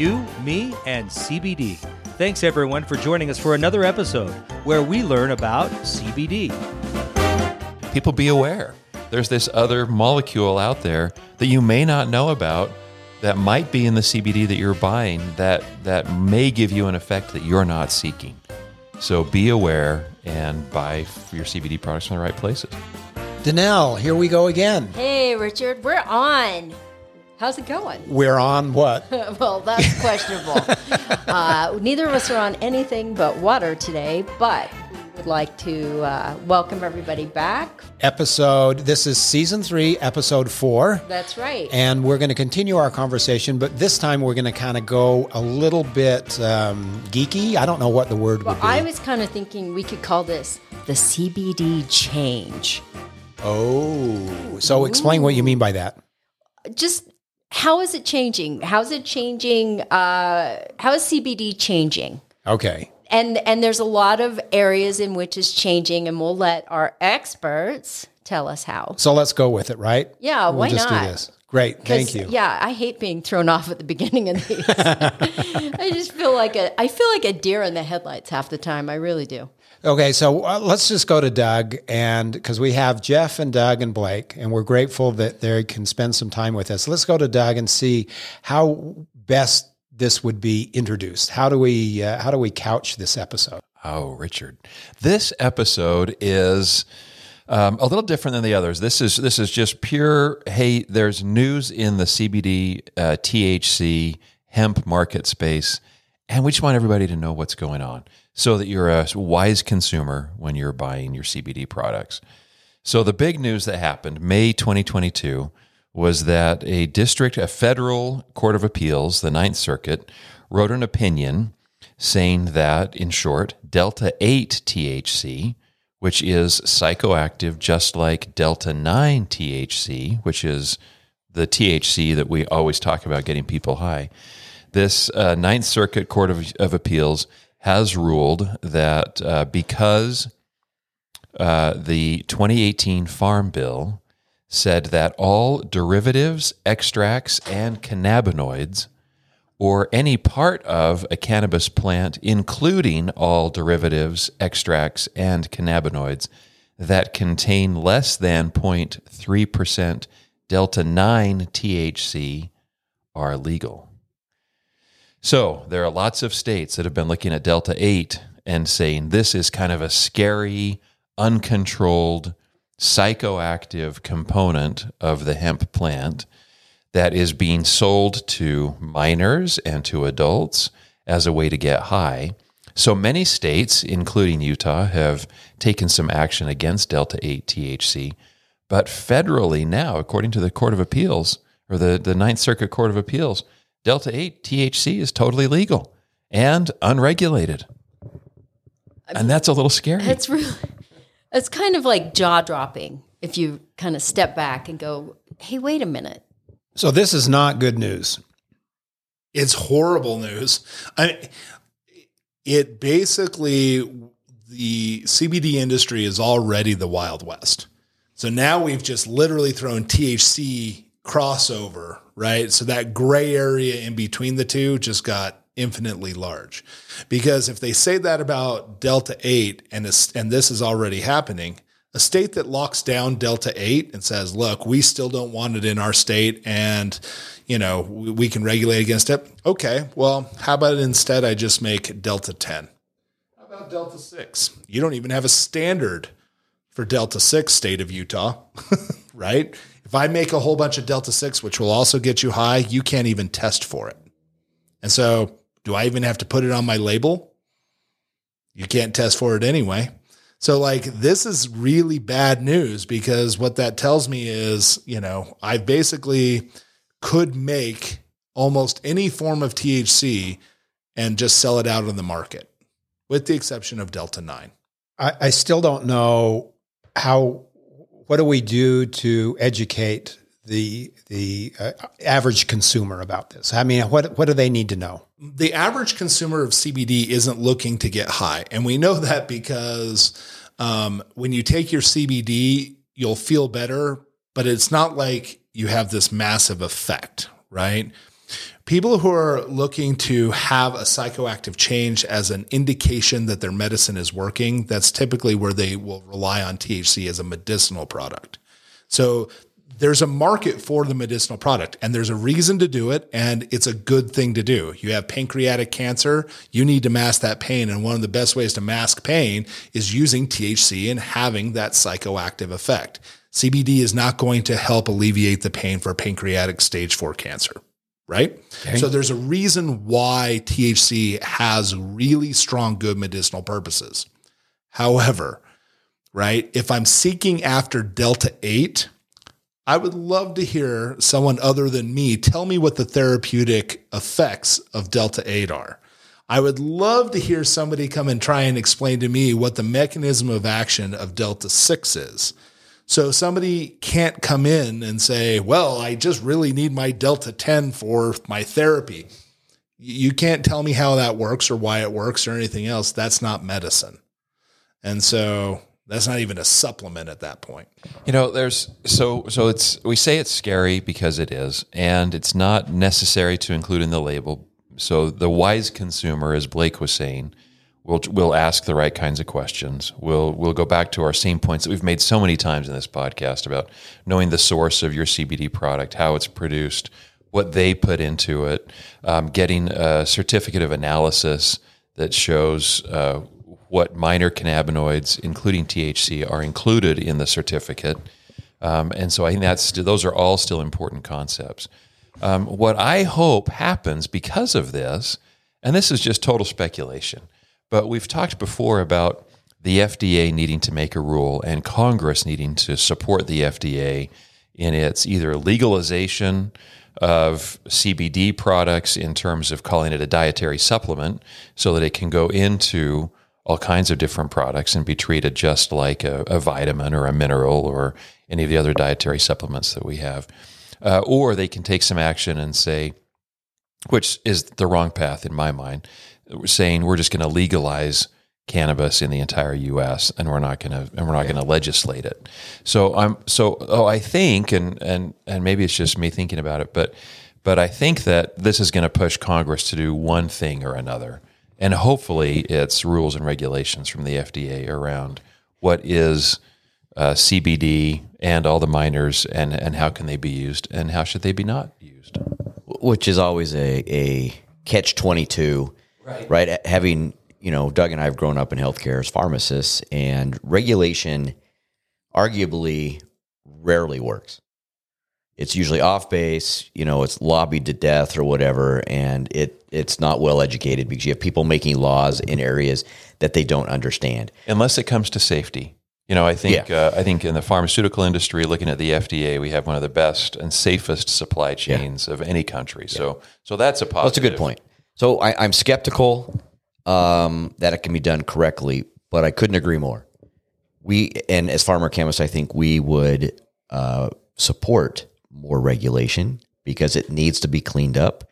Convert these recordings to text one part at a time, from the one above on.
you, me, and CBD. Thanks everyone for joining us for another episode where we learn about CBD. People be aware. There's this other molecule out there that you may not know about that might be in the CBD that you're buying that that may give you an effect that you're not seeking. So be aware and buy your CBD products from the right places. Danelle, here we go again. Hey, Richard, we're on. How's it going? We're on what? well, that's questionable. uh, neither of us are on anything but water today, but we would like to uh, welcome everybody back. Episode, this is season three, episode four. That's right. And we're going to continue our conversation, but this time we're going to kind of go a little bit um, geeky. I don't know what the word well, would be. I was kind of thinking we could call this the CBD change. oh, so explain what you mean by that. Just how is it changing? How's it changing? Uh, how is CBD changing? Okay. and and there's a lot of areas in which it's changing and we'll let our experts tell us how So let's go with it, right? Yeah, we'll why just not? do this. Great. Thank you. yeah i hate being thrown off at the beginning of these i just feel like a i feel like a deer in the headlights half the time i really do Okay, so uh, let's just go to Doug, and because we have Jeff and Doug and Blake, and we're grateful that they can spend some time with us. Let's go to Doug and see how best this would be introduced. How do we uh, how do we couch this episode? Oh, Richard. This episode is um, a little different than the others. This is this is just pure. Hey, there's news in the CBD, uh, THC, hemp market space, and we just want everybody to know what's going on, so that you're a wise consumer when you're buying your CBD products. So the big news that happened May 2022 was that a district, a federal court of appeals, the Ninth Circuit, wrote an opinion saying that, in short, Delta 8 THC, which is psychoactive just like Delta 9 THC, which is the THC that we always talk about getting people high, this uh, Ninth Circuit Court of, of Appeals has ruled that uh, because uh, the 2018 Farm Bill said that all derivatives, extracts, and cannabinoids, or any part of a cannabis plant, including all derivatives, extracts, and cannabinoids that contain less than 0.3% delta 9 THC, are legal. So there are lots of states that have been looking at Delta 8 and saying this is kind of a scary, uncontrolled, psychoactive component of the hemp plant that is being sold to minors and to adults as a way to get high. So many states, including Utah, have taken some action against Delta 8 THC. But federally now, according to the Court of Appeals or the, the Ninth Circuit Court of Appeals, Delta 8 THC is totally legal and unregulated. And that's a little scary. it's really it's kind of like jaw dropping if you kind of step back and go hey wait a minute So this is not good news. It's horrible news. I it basically the CBD industry is already the Wild West. So now we've just literally thrown THC crossover, right? So that gray area in between the two just got infinitely large. Because if they say that about Delta 8 and this, and this is already happening, a state that locks down Delta 8 and says, look, we still don't want it in our state and, you know, we we can regulate against it. Okay, well, how about instead I just make Delta 10? How about Delta 6? You don't even have a standard for Delta 6 state of Utah, right? If I make a whole bunch of Delta 6, which will also get you high, you can't even test for it. And so, do I even have to put it on my label? You can't test for it anyway. So, like, this is really bad news because what that tells me is, you know, I basically could make almost any form of THC and just sell it out on the market, with the exception of Delta 9. I, I still don't know how. What do we do to educate the the uh, average consumer about this? I mean, what what do they need to know? the average consumer of CBD isn't looking to get high. And we know that because um, when you take your CBD, you'll feel better, but it's not like you have this massive effect, right? People who are looking to have a psychoactive change as an indication that their medicine is working, that's typically where they will rely on THC as a medicinal product. So there's a market for the medicinal product and there's a reason to do it and it's a good thing to do. You have pancreatic cancer, you need to mask that pain and one of the best ways to mask pain is using THC and having that psychoactive effect. CBD is not going to help alleviate the pain for pancreatic stage 4 cancer, right? Okay. So there's a reason why THC has really strong good medicinal purposes. However, right, if I'm seeking after delta 8, I would love to hear someone other than me tell me what the therapeutic effects of Delta 8 are. I would love to hear somebody come and try and explain to me what the mechanism of action of Delta 6 is. So somebody can't come in and say, well, I just really need my Delta 10 for my therapy. You can't tell me how that works or why it works or anything else. That's not medicine. And so that's not even a supplement at that point. You know, there's so so it's we say it's scary because it is, and it's not necessary to include in the label. So the wise consumer, as Blake was saying, will we'll ask the right kinds of questions. We'll we'll go back to our same points that we've made so many times in this podcast about knowing the source of your CBD product, how it's produced, what they put into it, um, getting a certificate of analysis that shows. Uh, what minor cannabinoids, including THC, are included in the certificate. Um, and so I think that's those are all still important concepts. Um, what I hope happens because of this, and this is just total speculation, but we've talked before about the FDA needing to make a rule and Congress needing to support the FDA in its either legalization of CBD products in terms of calling it a dietary supplement so that it can go into all kinds of different products and be treated just like a, a vitamin or a mineral or any of the other dietary supplements that we have. Uh, or they can take some action and say, which is the wrong path in my mind, saying we're just going to legalize cannabis in the entire U.S. and we're not going to and we're not going to legislate it. So I'm so oh I think and and and maybe it's just me thinking about it, but but I think that this is going to push Congress to do one thing or another and hopefully it's rules and regulations from the FDA around what is uh, CBD and all the minors and and how can they be used and how should they be not used. Which is always a, a catch twenty two, right? Right, having you know, Doug and I have grown up in healthcare as pharmacists, and regulation arguably rarely works it's usually off base, you know, it's lobbied to death or whatever, and it it's not well educated because you have people making laws in areas that they don't understand. Unless it comes to safety. You know, I think yeah. uh, I think in the pharmaceutical industry, looking at the FDA, we have one of the best and safest supply chains yeah. of any country. Yeah. So, so that's a positive. that's a good point. So I, am skeptical um, that it can be done correctly, but I couldn't agree more. We and as farmer chemists, I think we would uh, support more regulation because it needs to be cleaned up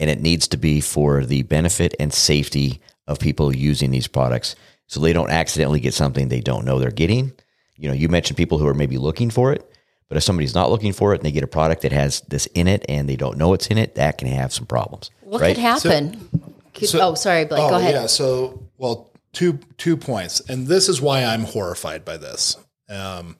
and it needs to be for the benefit and safety of people using these products so they don't accidentally get something they don't know they're getting. You know, you mentioned people who are maybe looking for it, but if somebody's not looking for it and they get a product that has this in it and they don't know it's in it, that can have some problems. What right? could happen? So, could, so, oh, sorry, Blake. Oh, go ahead. Yeah. So, well, two two points, and this is why I'm horrified by this. Um,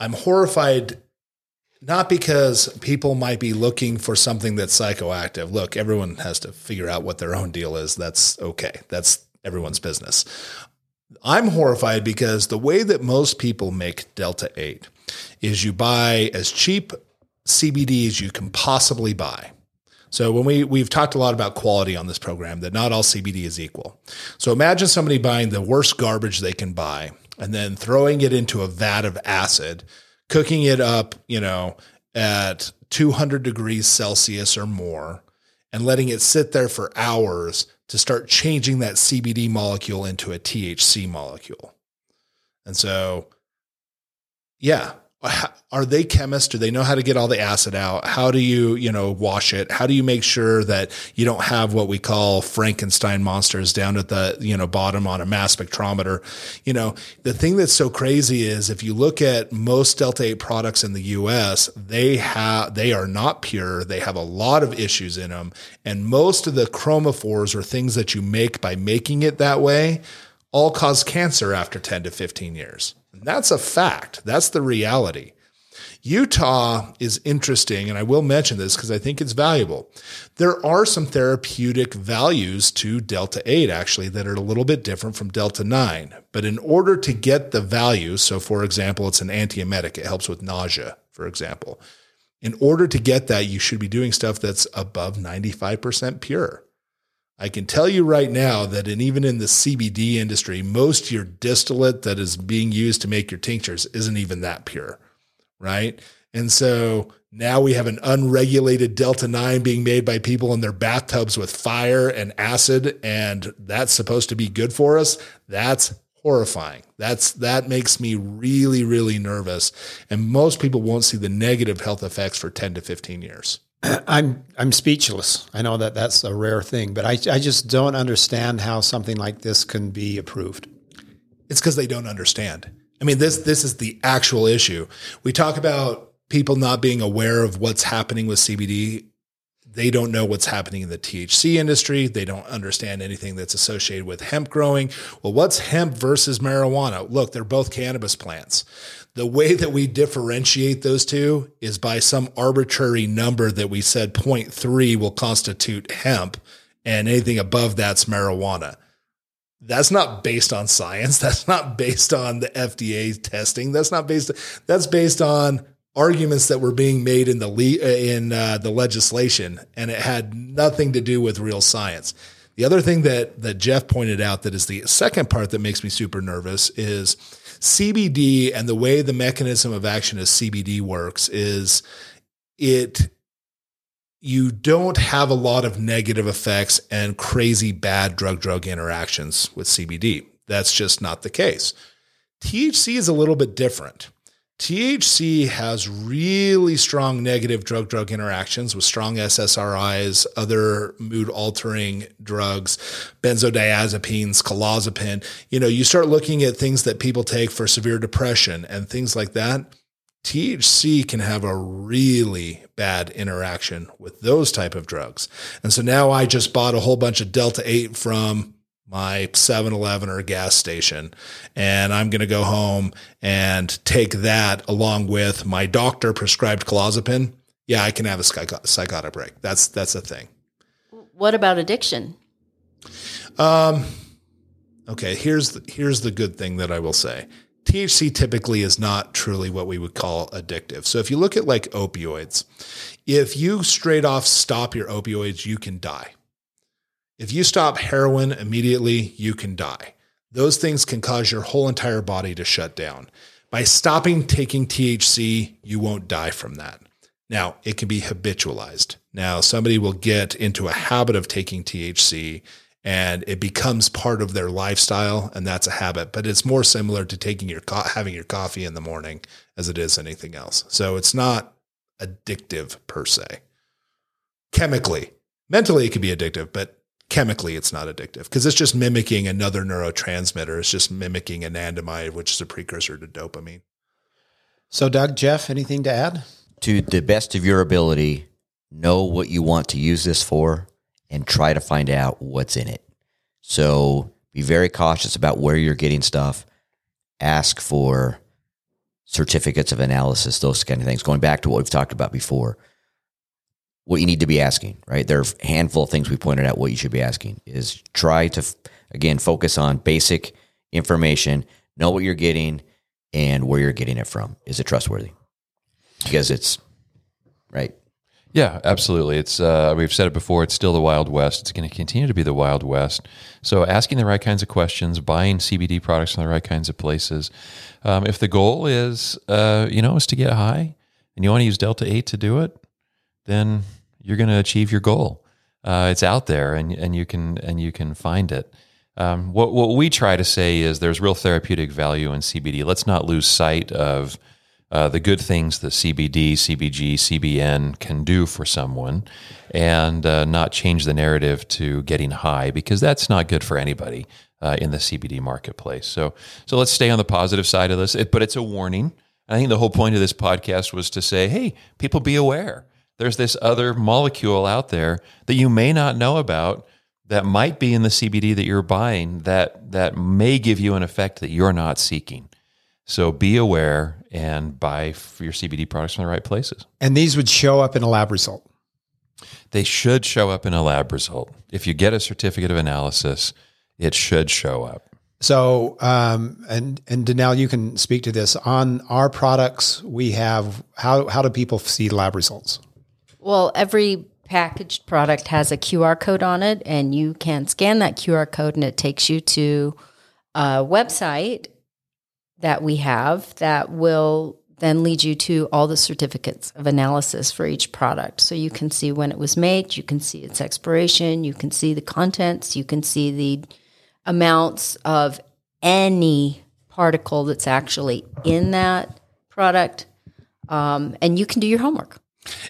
I'm horrified not because people might be looking for something that's psychoactive. Look, everyone has to figure out what their own deal is. That's okay. That's everyone's business. I'm horrified because the way that most people make Delta 8 is you buy as cheap CBD as you can possibly buy. So when we we've talked a lot about quality on this program that not all CBD is equal. So imagine somebody buying the worst garbage they can buy and then throwing it into a vat of acid cooking it up, you know, at 200 degrees Celsius or more and letting it sit there for hours to start changing that CBD molecule into a THC molecule. And so, yeah, are they chemists? Do they know how to get all the acid out? How do you, you know, wash it? How do you make sure that you don't have what we call Frankenstein monsters down at the, you know, bottom on a mass spectrometer? You know, the thing that's so crazy is if you look at most Delta 8 products in the US, they have, they are not pure. They have a lot of issues in them. And most of the chromophores or things that you make by making it that way all cause cancer after 10 to 15 years. That's a fact. That's the reality. Utah is interesting, and I will mention this because I think it's valuable. There are some therapeutic values to Delta 8 actually that are a little bit different from Delta 9. But in order to get the value, so for example, it's an antiemetic, it helps with nausea, for example. In order to get that, you should be doing stuff that's above 95% pure. I can tell you right now that and even in the CBD industry, most of your distillate that is being used to make your tinctures isn't even that pure, right? And so now we have an unregulated Delta 9 being made by people in their bathtubs with fire and acid, and that's supposed to be good for us. That's horrifying. That's that makes me really, really nervous. And most people won't see the negative health effects for 10 to 15 years. I'm I'm speechless. I know that that's a rare thing, but I I just don't understand how something like this can be approved. It's because they don't understand. I mean, this this is the actual issue. We talk about people not being aware of what's happening with CBD. They don't know what's happening in the THC industry. They don't understand anything that's associated with hemp growing. Well, what's hemp versus marijuana? Look, they're both cannabis plants. The way that we differentiate those two is by some arbitrary number that we said 0.3 will constitute hemp and anything above that's marijuana. That's not based on science. That's not based on the FDA testing. That's not based. That's based on arguments that were being made in the le- in uh, the legislation, and it had nothing to do with real science. The other thing that that Jeff pointed out that is the second part that makes me super nervous is CBD and the way the mechanism of action of CBD works is it you don't have a lot of negative effects and crazy bad drug drug interactions with CBD. That's just not the case. THC is a little bit different. THC has really strong negative drug drug interactions with strong SSRIs, other mood altering drugs, benzodiazepines, clozapine. You know, you start looking at things that people take for severe depression and things like that. THC can have a really bad interaction with those type of drugs. And so now I just bought a whole bunch of Delta 8 from my 7-Eleven or gas station and I'm going to go home and take that along with my doctor prescribed clozapine, yeah, I can have a psychotic break. That's that's a thing. What about addiction? Um okay, here's the, here's the good thing that I will say. THC typically is not truly what we would call addictive. So if you look at like opioids, if you straight off stop your opioids, you can die. If you stop heroin immediately, you can die. Those things can cause your whole entire body to shut down. By stopping taking THC, you won't die from that. Now, it can be habitualized. Now, somebody will get into a habit of taking THC and it becomes part of their lifestyle and that's a habit, but it's more similar to taking your co- having your coffee in the morning as it is anything else. So it's not addictive per se. Chemically, mentally it can be addictive, but chemically it's not addictive because it's just mimicking another neurotransmitter. It's just mimicking anandamide, which is a precursor to dopamine. So, Doug, Jeff, anything to add? To the best of your ability, know what you want to use this for and try to find out what's in it. So, be very cautious about where you're getting stuff. Ask for certificates of analysis, those kind of things. Going back to what we've talked about before, what you need to be asking, right? There are a handful of things we pointed out what you should be asking is try to, again, focus on basic information, know what you're getting and where you're getting it from. Is it trustworthy? Because it's, right? Yeah, absolutely. It's uh, we've said it before. It's still the Wild West. It's going to continue to be the Wild West. So asking the right kinds of questions, buying CBD products in the right kinds of places. Um, if the goal is, uh, you know, is to get high, and you want to use Delta Eight to do it, then you're going to achieve your goal. Uh, it's out there, and and you can and you can find it. Um, what what we try to say is there's real therapeutic value in CBD. Let's not lose sight of uh, the good things that CBD, CBG, CBN can do for someone, and uh, not change the narrative to getting high because that's not good for anybody uh, in the CBD marketplace. So, so let's stay on the positive side of this. It, but it's a warning. I think the whole point of this podcast was to say, hey, people, be aware. There's this other molecule out there that you may not know about that might be in the CBD that you're buying that that may give you an effect that you're not seeking. So be aware and buy your CBD products from the right places. And these would show up in a lab result. They should show up in a lab result. If you get a certificate of analysis, it should show up. So, um, and and Danelle, you can speak to this on our products. We have how how do people see lab results? Well, every packaged product has a QR code on it, and you can scan that QR code, and it takes you to a website that we have that will then lead you to all the certificates of analysis for each product. So you can see when it was made, you can see its expiration, you can see the contents, you can see the amounts of any particle that's actually in that product, um, and you can do your homework.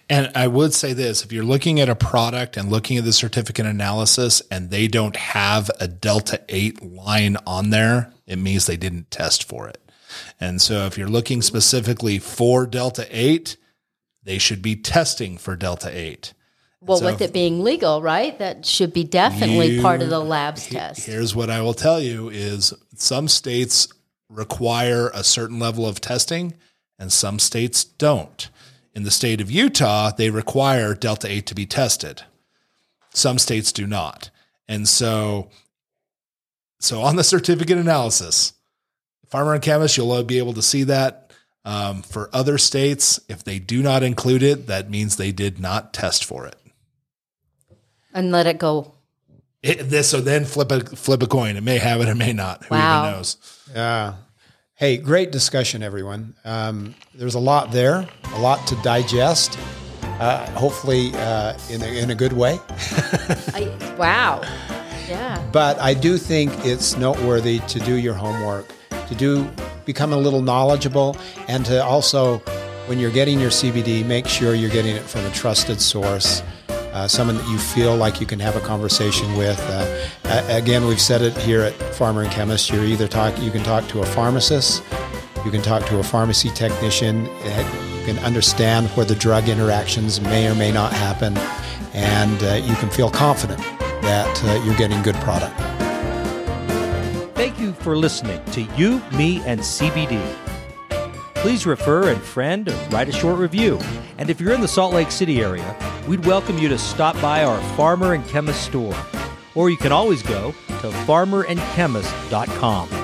And I would say this if you're looking at a product and looking at the certificate analysis and they don't have a Delta 8 line on there, it means they didn't test for it. And so if you're looking specifically for Delta 8, they should be testing for Delta 8. Well, so with it being legal, right? That should be definitely You- part of the lab's he- test. Here's what I will tell you is some states require a certain level of testing and some states don't. In the state of Utah, they require Delta 8 to be tested. Some states do not. And so so on the certificate analysis, farmer and chemist, you'll be able to see that. Um, for other states, if they do not include it, that means they did not test for it. and let it go. It, this so then flip a flip a coin. It may have it, it may not. Who Wow. even knows? Yeah. Hey, great discussion, everyone. Um, there's a lot there, a lot to digest. Uh, hopefully, uh, in a, in a good way. I, wow. Yeah. But I do think it's noteworthy to do your homework, to do become a little knowledgeable, and to also, when you're getting your CBD, make sure you're getting it from a trusted source, uh, someone that you feel like you can have a conversation with. Uh, again, we've said it here at Farmer and Chemist. You're either talk, you can talk to a pharmacist, you can talk to a pharmacy technician. uh, You can understand where the drug interactions may or may not happen, and uh, you can feel confident that uh, you're getting good product. Thank you for listening to You, Me, and CBD. Please refer and friend or write a short review. And if you're in the Salt Lake City area, we'd welcome you to stop by our Farmer and Chemist store. Or you can always go to farmerandchemist.com.